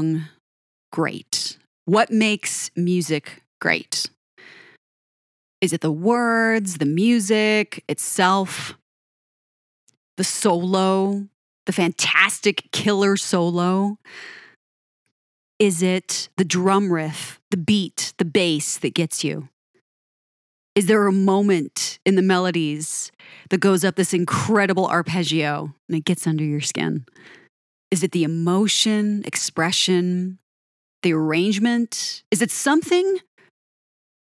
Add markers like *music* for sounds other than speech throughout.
Song great? What makes music great? Is it the words, the music itself, the solo, the fantastic killer solo? Is it the drum riff, the beat, the bass that gets you? Is there a moment in the melodies that goes up this incredible arpeggio and it gets under your skin? Is it the emotion, expression, the arrangement? Is it something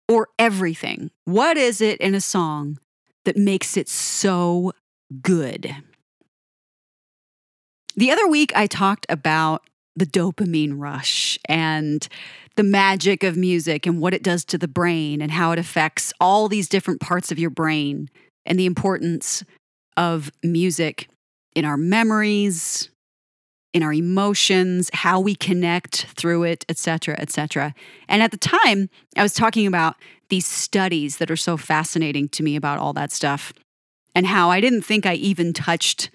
or everything? What is it in a song that makes it so good? The other week, I talked about the dopamine rush and the magic of music and what it does to the brain and how it affects all these different parts of your brain and the importance of music in our memories, in our emotions, how we connect through it, etc., etc. And at the time, I was talking about these studies that are so fascinating to me about all that stuff and how I didn't think I even touched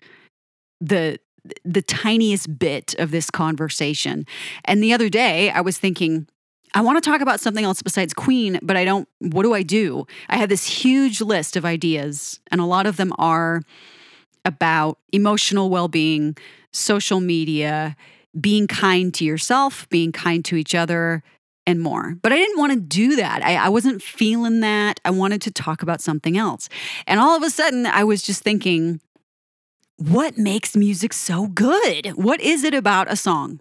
the the tiniest bit of this conversation. And the other day, I was thinking, I want to talk about something else besides Queen, but I don't. What do I do? I have this huge list of ideas, and a lot of them are about emotional well being, social media, being kind to yourself, being kind to each other, and more. But I didn't want to do that. I, I, wasn't feeling that. I wanted to talk about something else. And all of a sudden, I was just thinking, what makes music so good? What is it about a song?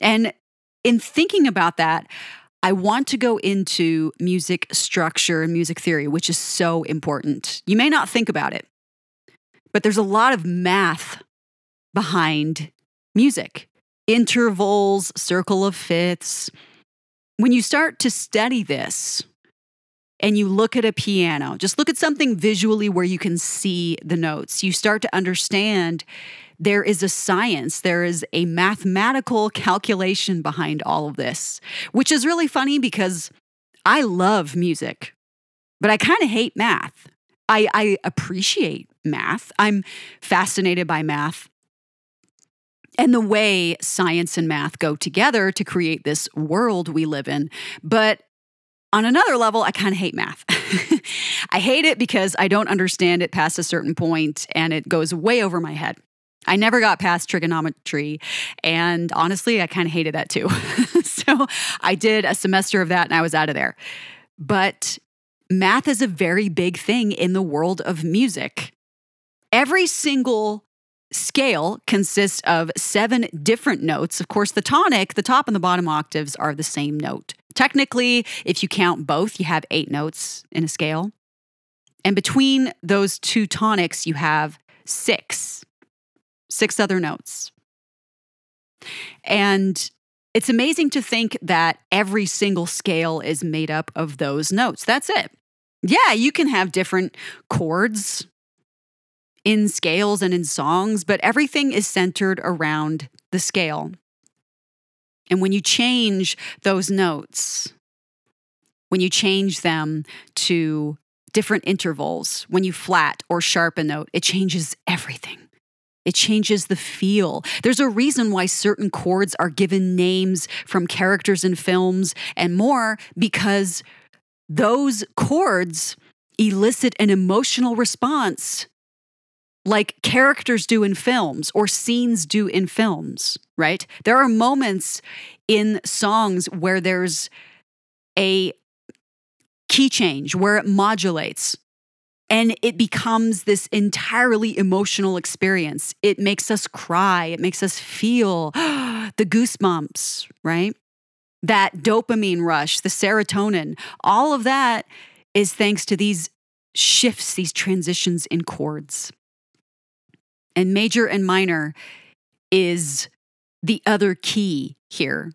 And in thinking about that, I want to go into music structure and music theory, which is so important. You may not think about it, but there's a lot of math behind music intervals, circle of fifths. When you start to study this, and you look at a piano, just look at something visually where you can see the notes. You start to understand there is a science, there is a mathematical calculation behind all of this, which is really funny because I love music, but I kind of hate math. I, I appreciate math. I'm fascinated by math and the way science and math go together to create this world we live in. But on another level, I kind of hate math. *laughs* I hate it because I don't understand it past a certain point and it goes way over my head. I never got past trigonometry. And honestly, I kind of hated that too. *laughs* so I did a semester of that and I was out of there. But math is a very big thing in the world of music. Every single scale consists of seven different notes. Of course, the tonic, the top and the bottom octaves are the same note. Technically, if you count both, you have eight notes in a scale. And between those two tonics, you have six, six other notes. And it's amazing to think that every single scale is made up of those notes. That's it. Yeah, you can have different chords in scales and in songs, but everything is centered around the scale. And when you change those notes, when you change them to different intervals, when you flat or sharp a note, it changes everything. It changes the feel. There's a reason why certain chords are given names from characters in films and more because those chords elicit an emotional response like characters do in films or scenes do in films, right? There are moments in songs where there's a key change, where it modulates and it becomes this entirely emotional experience. It makes us cry, it makes us feel *gasps* the goosebumps, right? That dopamine rush, the serotonin, all of that is thanks to these shifts, these transitions in chords. And major and minor is the other key here.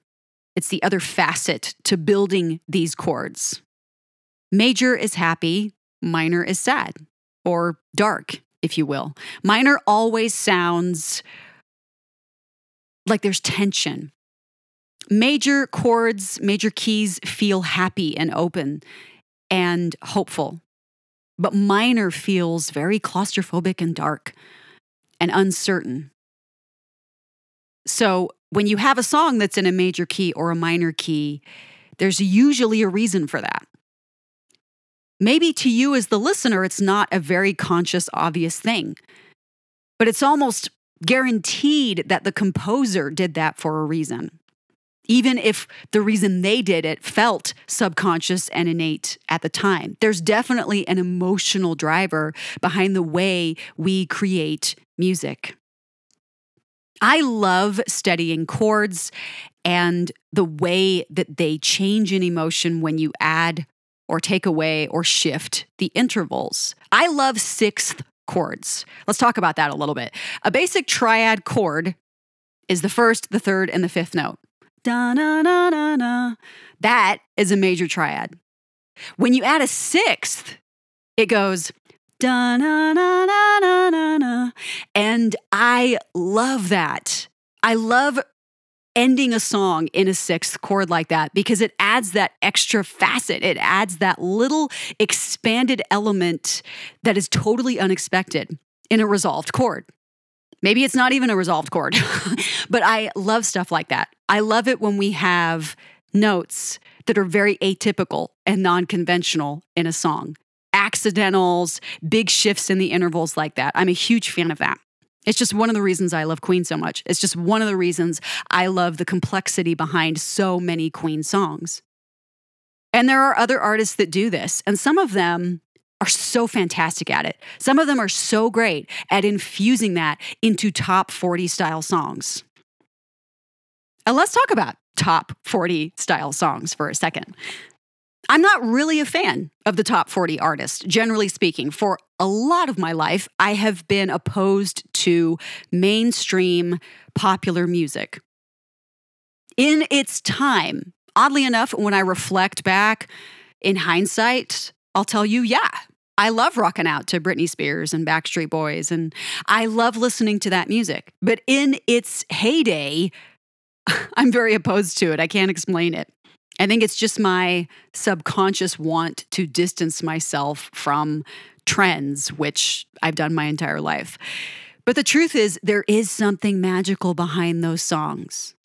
It's the other facet to building these chords. Major is happy, minor is sad or dark, if you will. Minor always sounds like there's tension. Major chords, major keys feel happy and open and hopeful. But minor feels very claustrophobic and dark and uncertain. So when you have a song that's in a major key or a minor key, there's usually a reason for that. Maybe to you as the listener, it's not a very conscious, obvious thing, but it's almost guaranteed that the composer did that for a reason. Even if the reason they did it felt subconscious and innate at the time, there's definitely an emotional driver behind the way we create music. I love studying chords and the way that they change in emotion when you add or take away or shift the intervals. I love sixth chords. Let's talk about that a little bit. A basic triad chord is the first, the third, and the fifth note. Da na na na na. That is a major triad. When you add a sixth, it goes da na na na na na na. And I love that. I love ending a song in a sixth chord like that because it adds that extra facet. It adds that little expanded element that is totally unexpected in a resolved chord. Maybe it's not even a resolved chord, *laughs* but I love stuff like that. I love it when we have notes that are very atypical and non conventional in a song. Accidentals, big shifts in the intervals like that. I'm a huge fan of that. It's just one of the reasons I love Queen so much. It's just one of the reasons I love the complexity behind so many Queen songs. And there are other artists that do this, and some of them are so fantastic at it. Some of them are so great at infusing that into top 40 style songs. And let's talk about top 40 style songs for a second. I'm not really a fan of the top 40 artists, generally speaking. For a lot of my life, I have been opposed to mainstream popular music. In its time, oddly enough, when I reflect back in hindsight, I'll tell you, yeah, I love rocking out to Britney Spears and Backstreet Boys, and I love listening to that music. But in its heyday, *laughs* I'm very opposed to it. I can't explain it. I think it's just my subconscious want to distance myself from trends, which I've done my entire life. But the truth is, there is something magical behind those songs.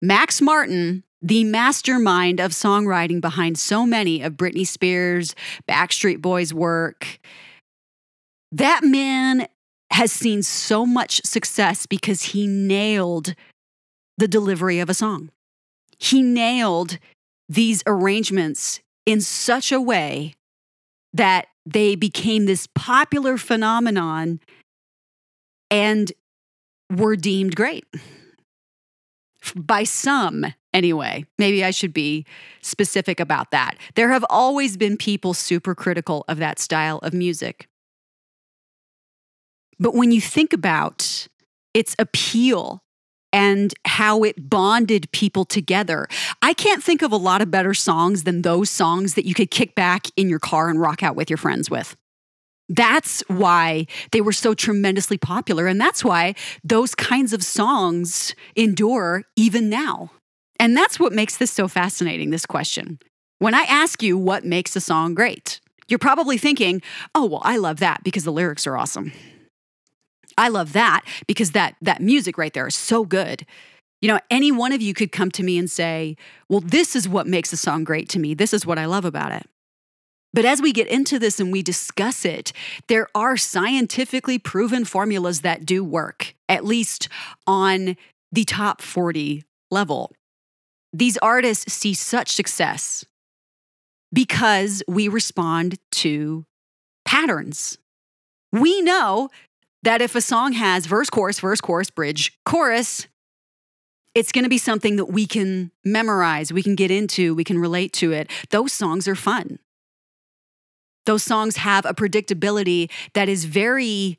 Max Martin, the mastermind of songwriting behind so many of Britney Spears, Backstreet Boys' work, that man has seen so much success because he nailed the delivery of a song. He nailed these arrangements in such a way that they became this popular phenomenon and were deemed great by some anyway. Maybe I should be specific about that. There have always been people super critical of that style of music. But when you think about its appeal and how it bonded people together. I can't think of a lot of better songs than those songs that you could kick back in your car and rock out with your friends with. That's why they were so tremendously popular. And that's why those kinds of songs endure even now. And that's what makes this so fascinating this question. When I ask you what makes a song great, you're probably thinking, oh, well, I love that because the lyrics are awesome. I love that because that that music right there is so good. You know, any one of you could come to me and say, "Well, this is what makes a song great to me. This is what I love about it." But as we get into this and we discuss it, there are scientifically proven formulas that do work, at least on the top 40 level. These artists see such success because we respond to patterns. We know that if a song has verse, chorus, verse, chorus, bridge, chorus, it's going to be something that we can memorize, we can get into, we can relate to it. Those songs are fun. Those songs have a predictability that is very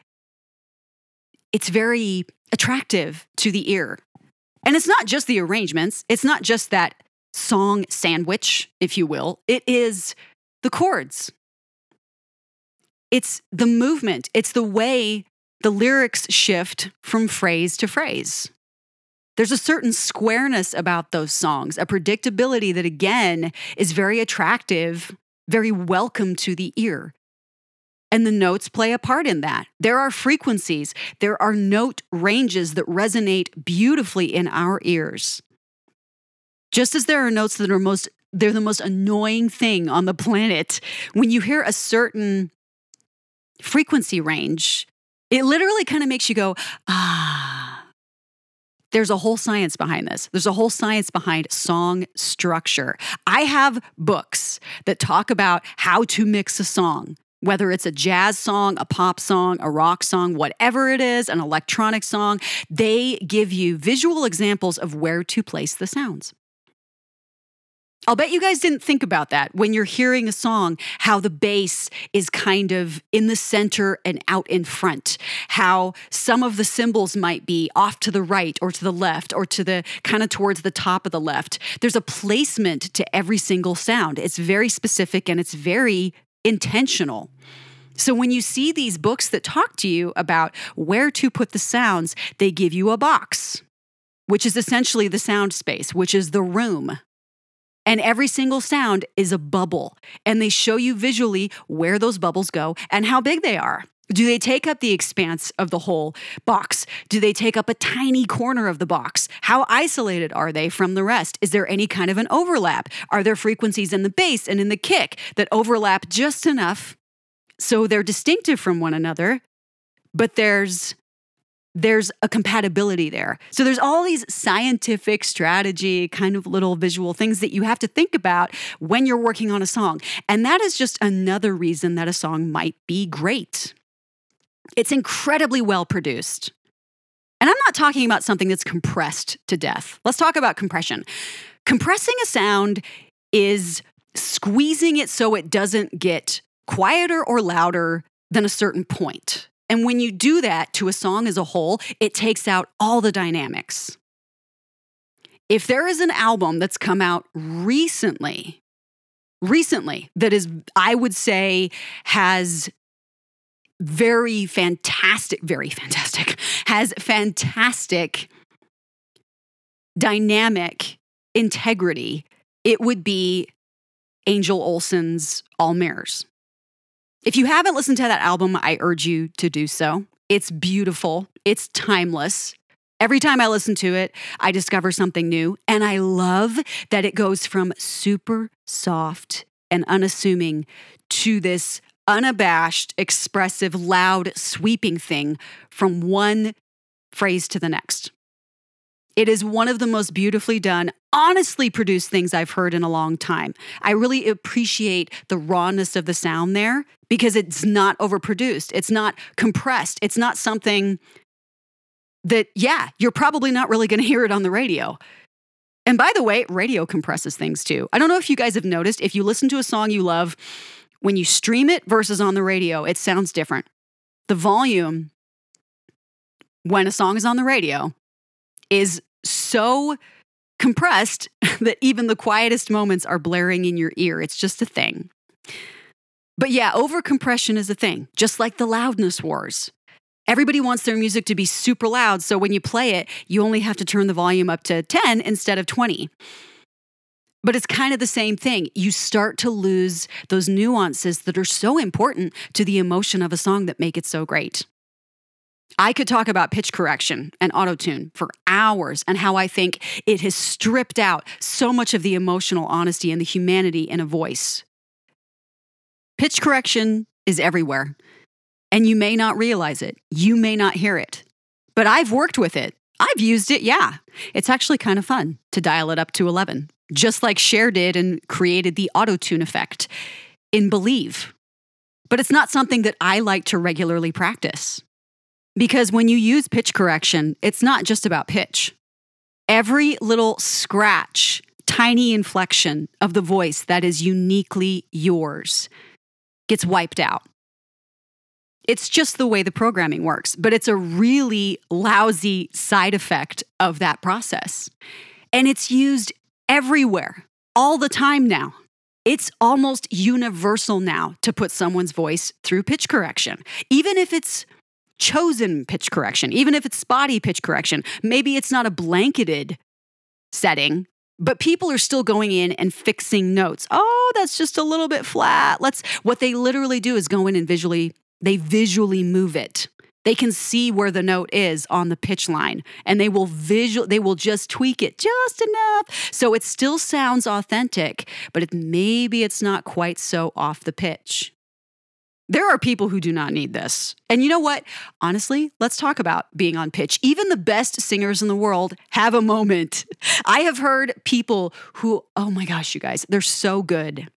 it's very attractive to the ear. And it's not just the arrangements, it's not just that song sandwich, if you will. It is the chords. It's the movement, it's the way the lyrics shift from phrase to phrase. There's a certain squareness about those songs, a predictability that, again, is very attractive, very welcome to the ear. And the notes play a part in that. There are frequencies, there are note ranges that resonate beautifully in our ears. Just as there are notes that are most they're the most annoying thing on the *laughs* planet. When you hear a certain frequency range, it literally kind of makes you go, ah. There's a whole science behind this. There's a whole science behind song structure. I have books that talk about how to mix a song, whether it's a jazz song, a pop song, a rock song, whatever it is, an electronic song. They give you visual examples of where to place the sounds. I'll bet you guys didn't think about that when you're hearing a song, how the bass is kind of in the center and out in front, how some of the cymbals might be off to the right or to the left or to the kind of towards the top of the left. There's a placement to every single sound. It's very specific and it's very intentional. So when you see these books that talk to you about where to put the sounds, they give you a box, which is essentially the sound space, which is the room and every single sound is a bubble. And they show you visually where those bubbles go and how big they are. Do they take up the expanse of the whole box? Do they take up a tiny corner of the box? How isolated are they from the rest? Is there any kind of an overlap? Are there frequencies in the bass and in the kick that overlap just enough so they're distinctive from one another, but there's there's a compatibility there. So there's all these scientific strategy kind of little visual things that you have to think about when you're working on a song. And that is just another reason that a song might be great. It's incredibly well produced. And I'm not talking about something that's compressed to death. Let's talk about compression. Compressing a sound is squeezing it so it doesn't get quieter or louder than a certain point. And when you do that to a song as a whole, it takes out all the dynamics. If there is an album that's come out recently, recently, that is, I would say, has very fantastic, very fantastic, *laughs* has fantastic dynamic integrity, it would be Angel Olsen's All Mirrors. If you haven't listened to that album, I urge you to do so. It's beautiful, it's timeless. Every time I listen to it, I discover something new. And I love that it goes from super soft and unassuming to this unabashed, expressive, loud, sweeping thing from one phrase to the next. It is one of the most beautifully done, honestly produced things I've heard in a long time. I really appreciate the rawness of the sound there because it's not overproduced. It's not compressed. It's not something that, yeah, you're probably not really going to hear it on the radio. And by the way, radio compresses things too. I don't know if you guys have noticed, if you listen to a song you love, when you stream it versus on the radio, it sounds different. The volume when a song is on the radio is so compressed *laughs* that even the quietest moments are blaring in your ear. It's just a thing. But yeah, overcompression is a thing, just like the loudness wars. Everybody wants their music to be super loud, so when you play it, you only have to turn the volume up to 10 instead of 20. But it's kind of the same thing. You start to lose those nuances that are so important to the emotion of a song that make it so great. I could talk about pitch correction and autotune for hours and how I think it has stripped out so much of the emotional honesty and the humanity in a voice. Pitch correction is everywhere, and you may not realize it. You may not hear it, but I've worked with it. I've used it, yeah. It's actually kind of fun to dial it up to 11, just like Cher did and created the auto tune effect in Believe. But it's not something that I like to regularly practice. Because when you use pitch correction, it's not just about pitch. Every little scratch, tiny inflection of the voice that is uniquely yours gets wiped out. It's just the way the programming works, but it's a really lousy side effect of that process. And it's used everywhere, all the time now. It's almost universal now to put someone's voice through pitch correction, even if it's chosen pitch correction, even if it's spotty pitch correction. Maybe it's not a blanketed setting, but people are still going in and fixing notes. Oh, that's just a little bit flat. Let's what they literally do is go in and visually they visually move it. They can see where the note is on the pitch line and they will visual they will just tweak it just enough so it still sounds authentic, but it, maybe it's not quite so off the pitch. There are people who do not need this. And you know what? Honestly, let's talk about being on pitch. Even the best singers in the world have a moment. I have heard people who, oh my gosh, you guys, they're so good.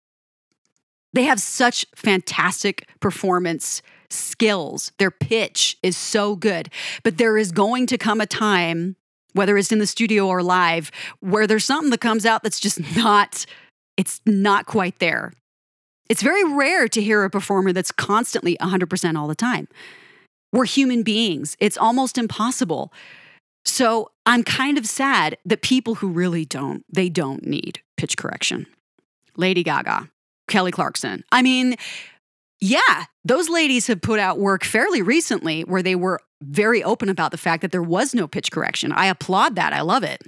They have such fantastic performance skills. Their pitch is so good. But there is going to come a time, whether it's in the studio or live, where there's something that comes out that's just *laughs* not, it's not quite there. It's very rare to hear a performer that's constantly 100% all the time. We're human beings, it's almost impossible. So I'm kind of sad that people who really don't, they don't need pitch correction. Lady Gaga, Kelly Clarkson. I mean, yeah, those ladies have put out work fairly recently where they were very open about the fact that there was no pitch correction. I applaud that. I love it.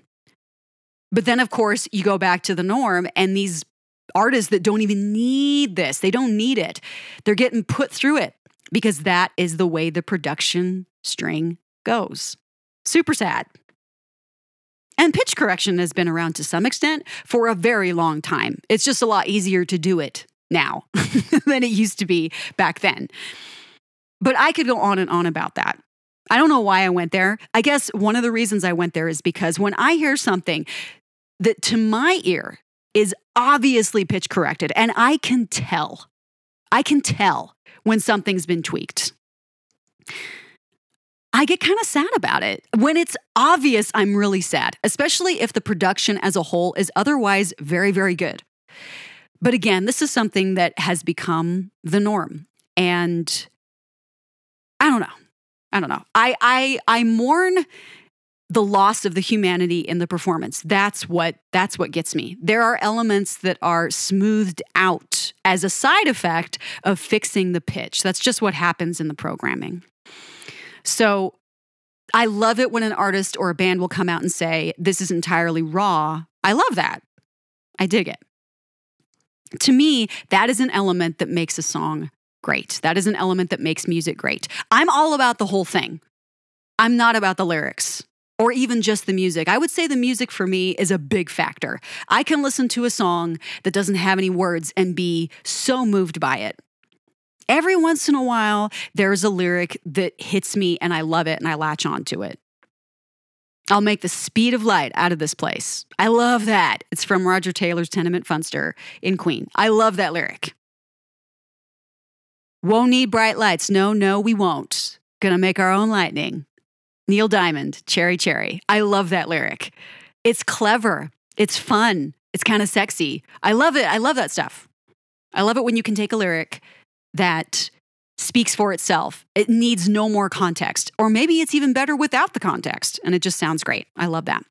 But then, of course, you go back to the norm, and these artists that don't even need this, they don't need it. They're getting put through it because that is the way the production string goes. Super sad. And pitch correction has been around to some extent for a very long time. It's just a lot easier to do it now *laughs* than it used to be back then. But I could go on and on about that. I don't know why I went there. I guess one of the reasons I went there is because when I hear something that to my ear is obviously pitch corrected, and I can tell, I can tell when something's been tweaked. I get kind of sad about it. When it's obvious, I'm really sad, especially if the production as a whole is otherwise very, very good. But again, this is something that has become the norm. And I don't know. I don't know. I I I mourn the loss of the humanity in the performance. That's what that's what gets me. There are elements that are smoothed out as a side effect of fixing the pitch. That's just what happens in the programming. So I love it when an artist or a band will come out and say, This is entirely raw. I love that. I dig it to me, that is an element that makes a song great. That is an element that makes music great. I'm all about the whole thing. I'm not about the lyrics or even just the music. I would say the music for me is a big factor. I can listen to a song that doesn't have any words and be so moved by it. Every once in a while, there's a lyric that hits me and I love it and I latch onto it. I'll make the speed of light out of this place. I love that. It's from Roger Taylor's Tenement Funster in Queen. I love that lyric. Won't need bright lights. No, no, we won't. Gonna make our own lightning. Neil Diamond, Cherry Cherry. I love that lyric. It's clever. It's fun. It's kind of sexy. I love it. I love that stuff. I love it when you can take a lyric that speaks for itself. It needs no more context. Or maybe it's even better without the context and it just sounds great. I love that.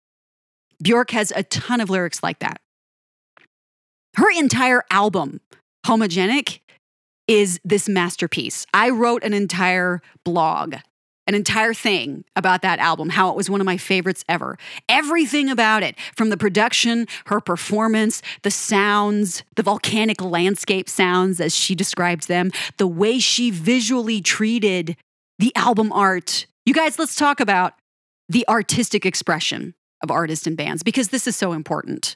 Bjork has a ton of lyrics like that. Her entire album, Homogenic, is this masterpiece. I wrote an entire blog an entire thing about that album, how it was one of my favorites ever. Everything about it, from the production, her performance, the sounds, the volcanic landscape sounds as she described them, the way she visually treated the album art. You guys, let's talk about the artistic expression of artists and bands because this is so important.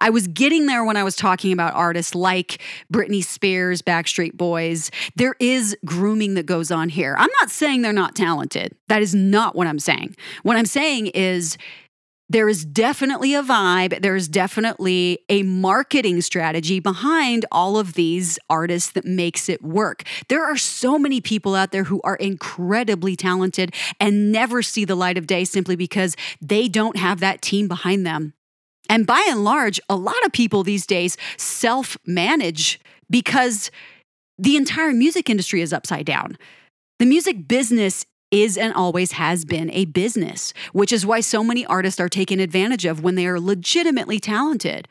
I was getting there when I was talking about artists like Britney Spears, Backstreet Boys. There is grooming that goes on here. I'm not saying they're not talented. That is not what I'm saying. What I'm saying is there is definitely a vibe. There is definitely a marketing strategy behind all of these artists that makes it work. There are so many people out there who are incredibly talented and never see the light of day simply because they don't have that team behind them. And by and large, a lot of people these days self manage because the entire music industry is upside down. The music business is and always has been a business, which is why so many artists are taken advantage of when they are legitimately talented.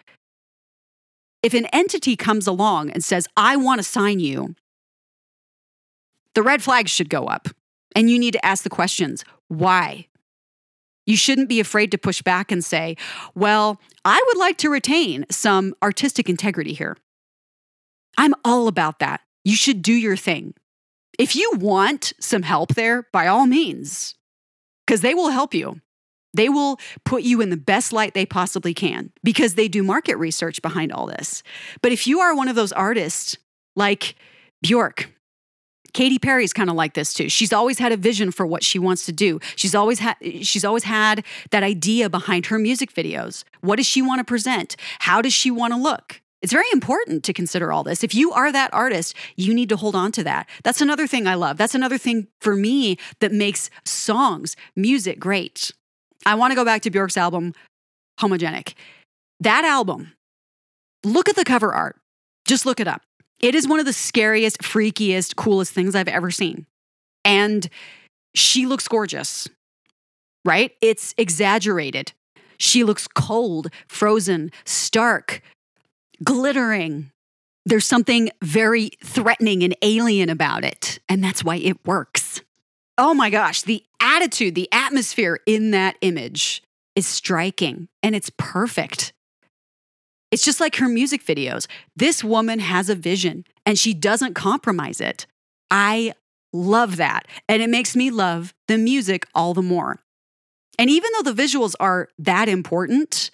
If an entity comes along and says, I want to sign you, the red flags should go up. And you need to ask the questions why? You shouldn't be afraid to push back and say, well, I would like to retain some artistic integrity here. I'm all about that. You should do your thing. If you want some help there, by all means, because they will help you. They will put you in the best light they possibly can because they do market research behind all this. But if you are one of those artists like Bjork, Katy Perry's kind of like this too. She's always had a vision for what she wants to do. She's always had she's always had that idea behind her music videos. What does she want to present? How does she want to look? It's very important to consider all this. If you are that artist, you need to hold on to that. That's another thing I love. That's another thing for me that makes songs, music great. I want to go back to Bjork's album, Homogenic. That album, look at the cover art. Just look it up. It is one of the scariest, freakiest, coolest things I've ever seen. And she looks gorgeous, right? It's exaggerated. She looks cold, frozen, stark, glittering. There's something very threatening and alien about it. And that's why it works. Oh my gosh, the attitude, the atmosphere in that image is striking and it's perfect. It's just like her music videos. This woman has a vision and she doesn't compromise it. I love that. And it makes me love the music all the more. And even though the visuals are that important,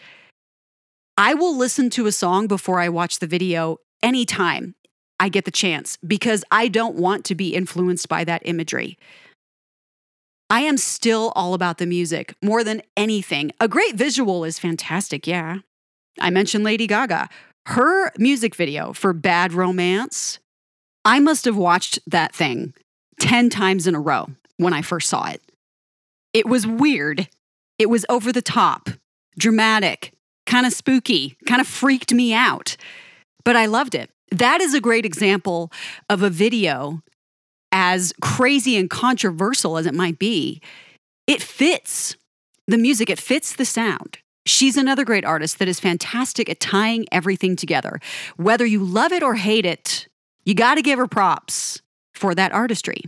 I will listen to a song before I watch the video anytime I get the chance because I don't want to be influenced by that imagery. I am still all about the music more than anything. A great visual is fantastic, yeah. I mentioned Lady Gaga. Her music video for Bad Romance, I must have watched that thing 10 times in a row when I first saw it. It was weird. It was over the top, dramatic, kind of spooky, kind of freaked me out, but I loved it. That is a great example of a video, as crazy and controversial as it might be. It fits the music, it fits the sound. She's another great artist that is fantastic at tying everything together. Whether you love it or hate it, you got to give her props for that artistry.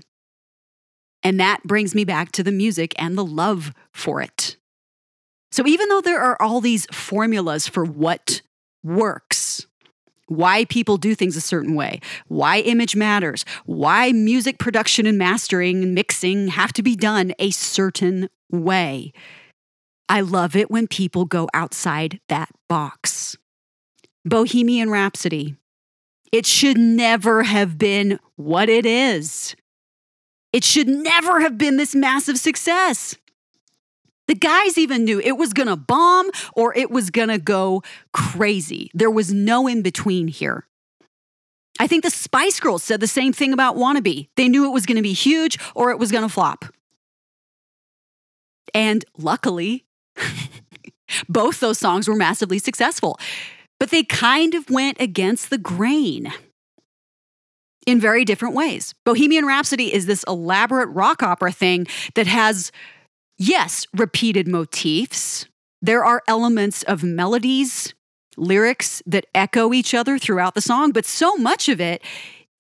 And that brings me back to the music and the love for it. So even though there are all these formulas for what works, why people do things a certain way, why image matters, why music production and mastering and mixing have to be done a certain way. I love it when people go outside that box. Bohemian Rhapsody. It should never have been what it is. It should never have been this massive success. The guys even knew it was going to bomb or it was going to go crazy. There was no in between here. I think the Spice Girls said the same thing about Wannabe. They knew it was going to be huge or it was going to flop. And luckily, *laughs* both those songs were massively successful, but they kind of went against the grain in very different ways. Bohemian Rhapsody is this elaborate rock opera thing that has Yes, repeated motifs. There are elements of melodies, lyrics that echo each other throughout the song, but so much of it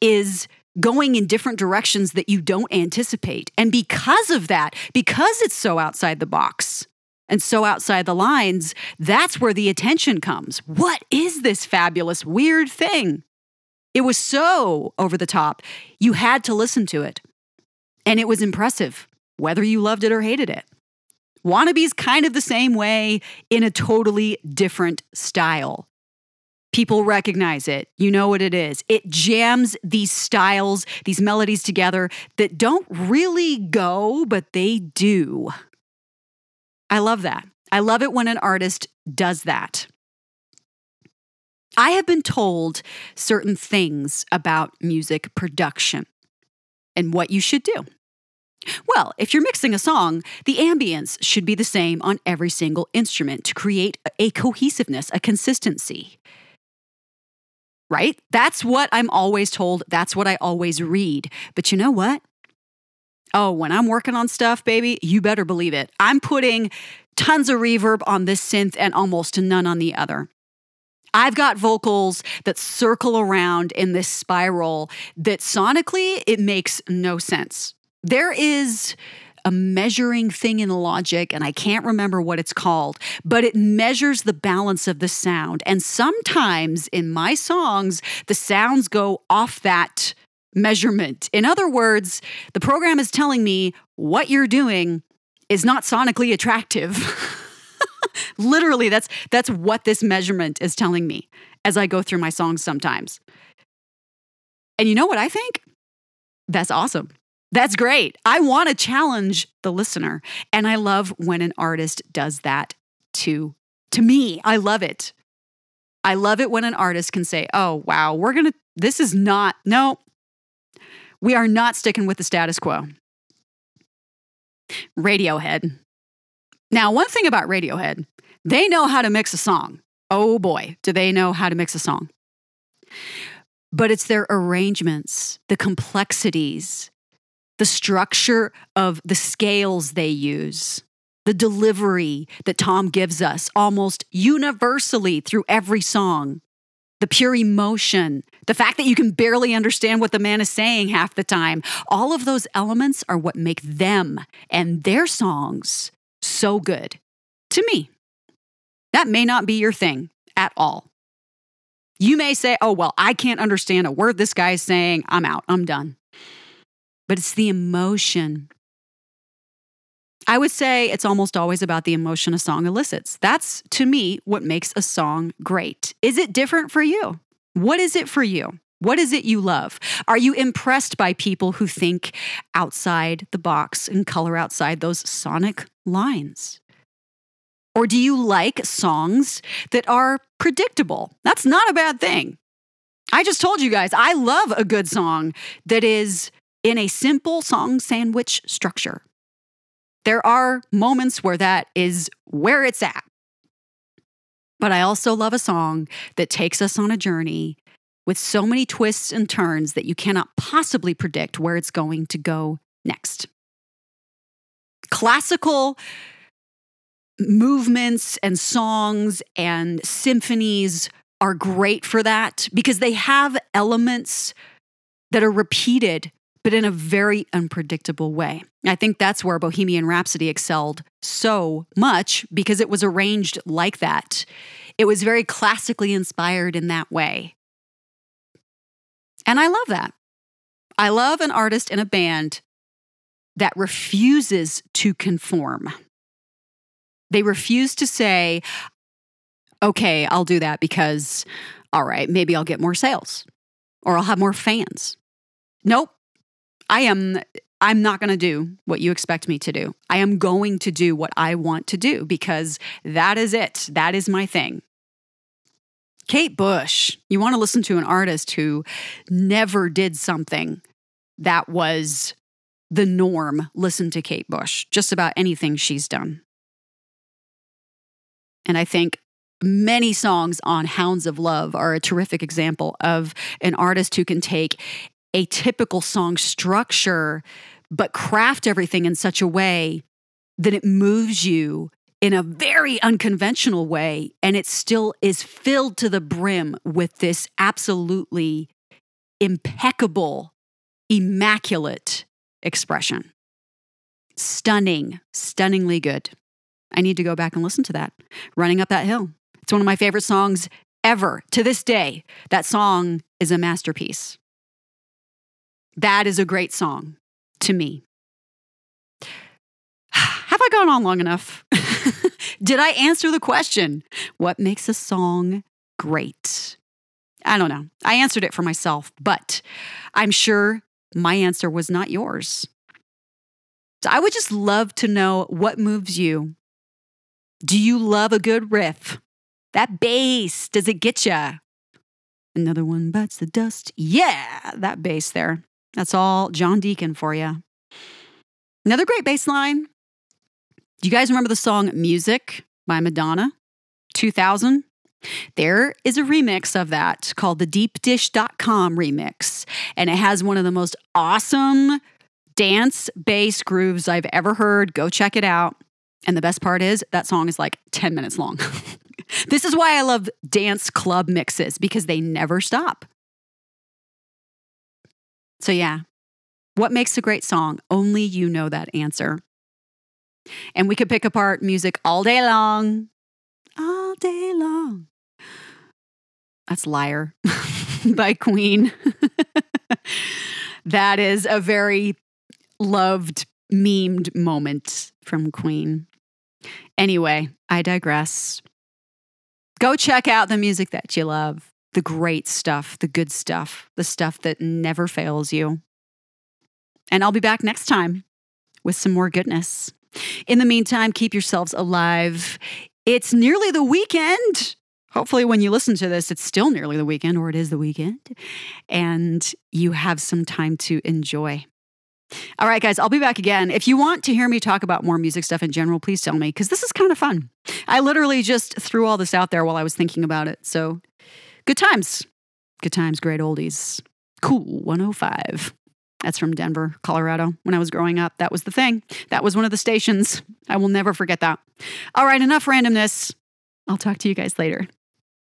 is going in different directions that you don't anticipate. And because of that, because it's so outside the box and so outside the lines, that's where the attention comes. What is this fabulous, weird thing? It was so over the top, you had to listen to it. And it was impressive whether you loved it or hated it. Wannabe's kind of the same way in a totally different style. People recognize it. You know what it is. It jams these styles, these melodies together that don't really go, but they do. I love that. I love it when an artist does that. I have been told certain things about music production and what you should do. Well, if you're mixing a song, the ambience should be the same on every single instrument to create a cohesiveness, a consistency. Right? That's what I'm always told. That's what I always read. But you know what? Oh, when I'm working on stuff, baby, you better believe it. I'm putting tons of reverb on this synth and almost none on the other. I've got vocals that circle around in this spiral that sonically it makes no sense. There is a measuring thing in logic, and I can't remember what it's called, but it measures the balance of the sound. And sometimes in my songs, the sounds go off that measurement. In other words, the program is telling me what you're doing is not sonically attractive. *laughs* Literally, that's that's what this measurement is telling me as I go through my songs sometimes. And you know what I think? That's awesome. That's great. I want to challenge the listener. And I love when an artist does that to, to me. I love it. I love it when an artist can say, oh, wow, we're going to, this is not, no, we are not sticking with the status quo. Radiohead. Now, one thing about Radiohead, they know how to mix a song. Oh boy, do they know how to mix a song. But it's their arrangements, the complexities, the structure of the scales they use, the delivery that Thom gives us almost universally through every song, the pure emotion, the fact that you can barely understand what the man is saying half the time. All of those elements are what make them and their songs so good to me. That may not be your thing at all. You may say, oh, well, I can't understand a word this guy is saying. I'm out. I'm done but it's the emotion. I would say it's almost always about the emotion a song elicits. That's, to me, what makes a song great. Is it different for you? What is it for you? What is it you love? Are you impressed by people who think outside the box and color outside those sonic lines? Or do you like songs that are predictable? That's not a bad thing. I just told you guys, I love a good song that is in a simple song sandwich structure. There are moments where that is where it's at. But I also love a song that takes us on a journey with so many twists and turns that you cannot possibly predict where it's going to go next. Classical movements and songs and symphonies are great for that because they have elements that are repeated but in a very unpredictable way. I think that's where Bohemian Rhapsody excelled so much because it was arranged like that. It was very classically inspired in that way. And I love that. I love an artist in a band that refuses to conform. They refuse to say, okay, I'll do that because, all right, maybe I'll get more sales or I'll have more fans. Nope. I am I'm not going to do what you expect me to do. I am going to do what I want to do because that is it. That is my thing. Kate Bush, you want to listen to an artist who never did something that was the norm. Listen to Kate Bush, just about anything she's done. And I think many songs on Hounds of Love are a terrific example of an artist who can take a typical song structure, but craft everything in such a way that it moves you in a very unconventional way. And it still is filled to the brim with this absolutely impeccable, immaculate expression. Stunning, stunningly good. I need to go back and listen to that. Running Up That Hill. It's one of my favorite songs ever to this day. That song is a masterpiece. That is a great song to me. *sighs* Have I gone on long enough? *laughs* Did I answer the question? What makes a song great? I don't know. I answered it for myself, but I'm sure my answer was not yours. So I would just love to know what moves you. Do you love a good riff? That bass, does it get you? Another one bites the dust. Yeah, that bass there. That's all John Deacon for you. Another great bass line. Do you guys remember the song Music by Madonna? 2000? There is a remix of that called the deepdish.com remix. And it has one of the most awesome dance bass grooves I've ever heard. Go check it out. And the best part is that song is like 10 minutes long. *laughs* this is why I love dance club mixes because they never stop. So, yeah, what makes a great song? Only you know that answer. And we could pick apart music all day long, all day long. That's Liar *laughs* by Queen. *laughs* That is a very loved, memed moment from Queen. Anyway, I digress. Go check out the music that you love, the great stuff, the good stuff, the stuff that never fails you. And I'll be back next time with some more goodness. In the meantime, keep yourselves alive. It's nearly the weekend. Hopefully, when you listen to this, it's still nearly the weekend, or it is the weekend, and you have some time to enjoy. All right, guys, I'll be back again. If you want to hear me talk about more music stuff in general, please tell me because this is kind of fun. I literally just threw all this out there while I was thinking about it. So, good times. Good times, great oldies. Cool 105. That's from Denver, Colorado. When I was growing up, that was the thing. That was one of the stations. I will never forget that. All right, enough randomness. I'll talk to you guys later.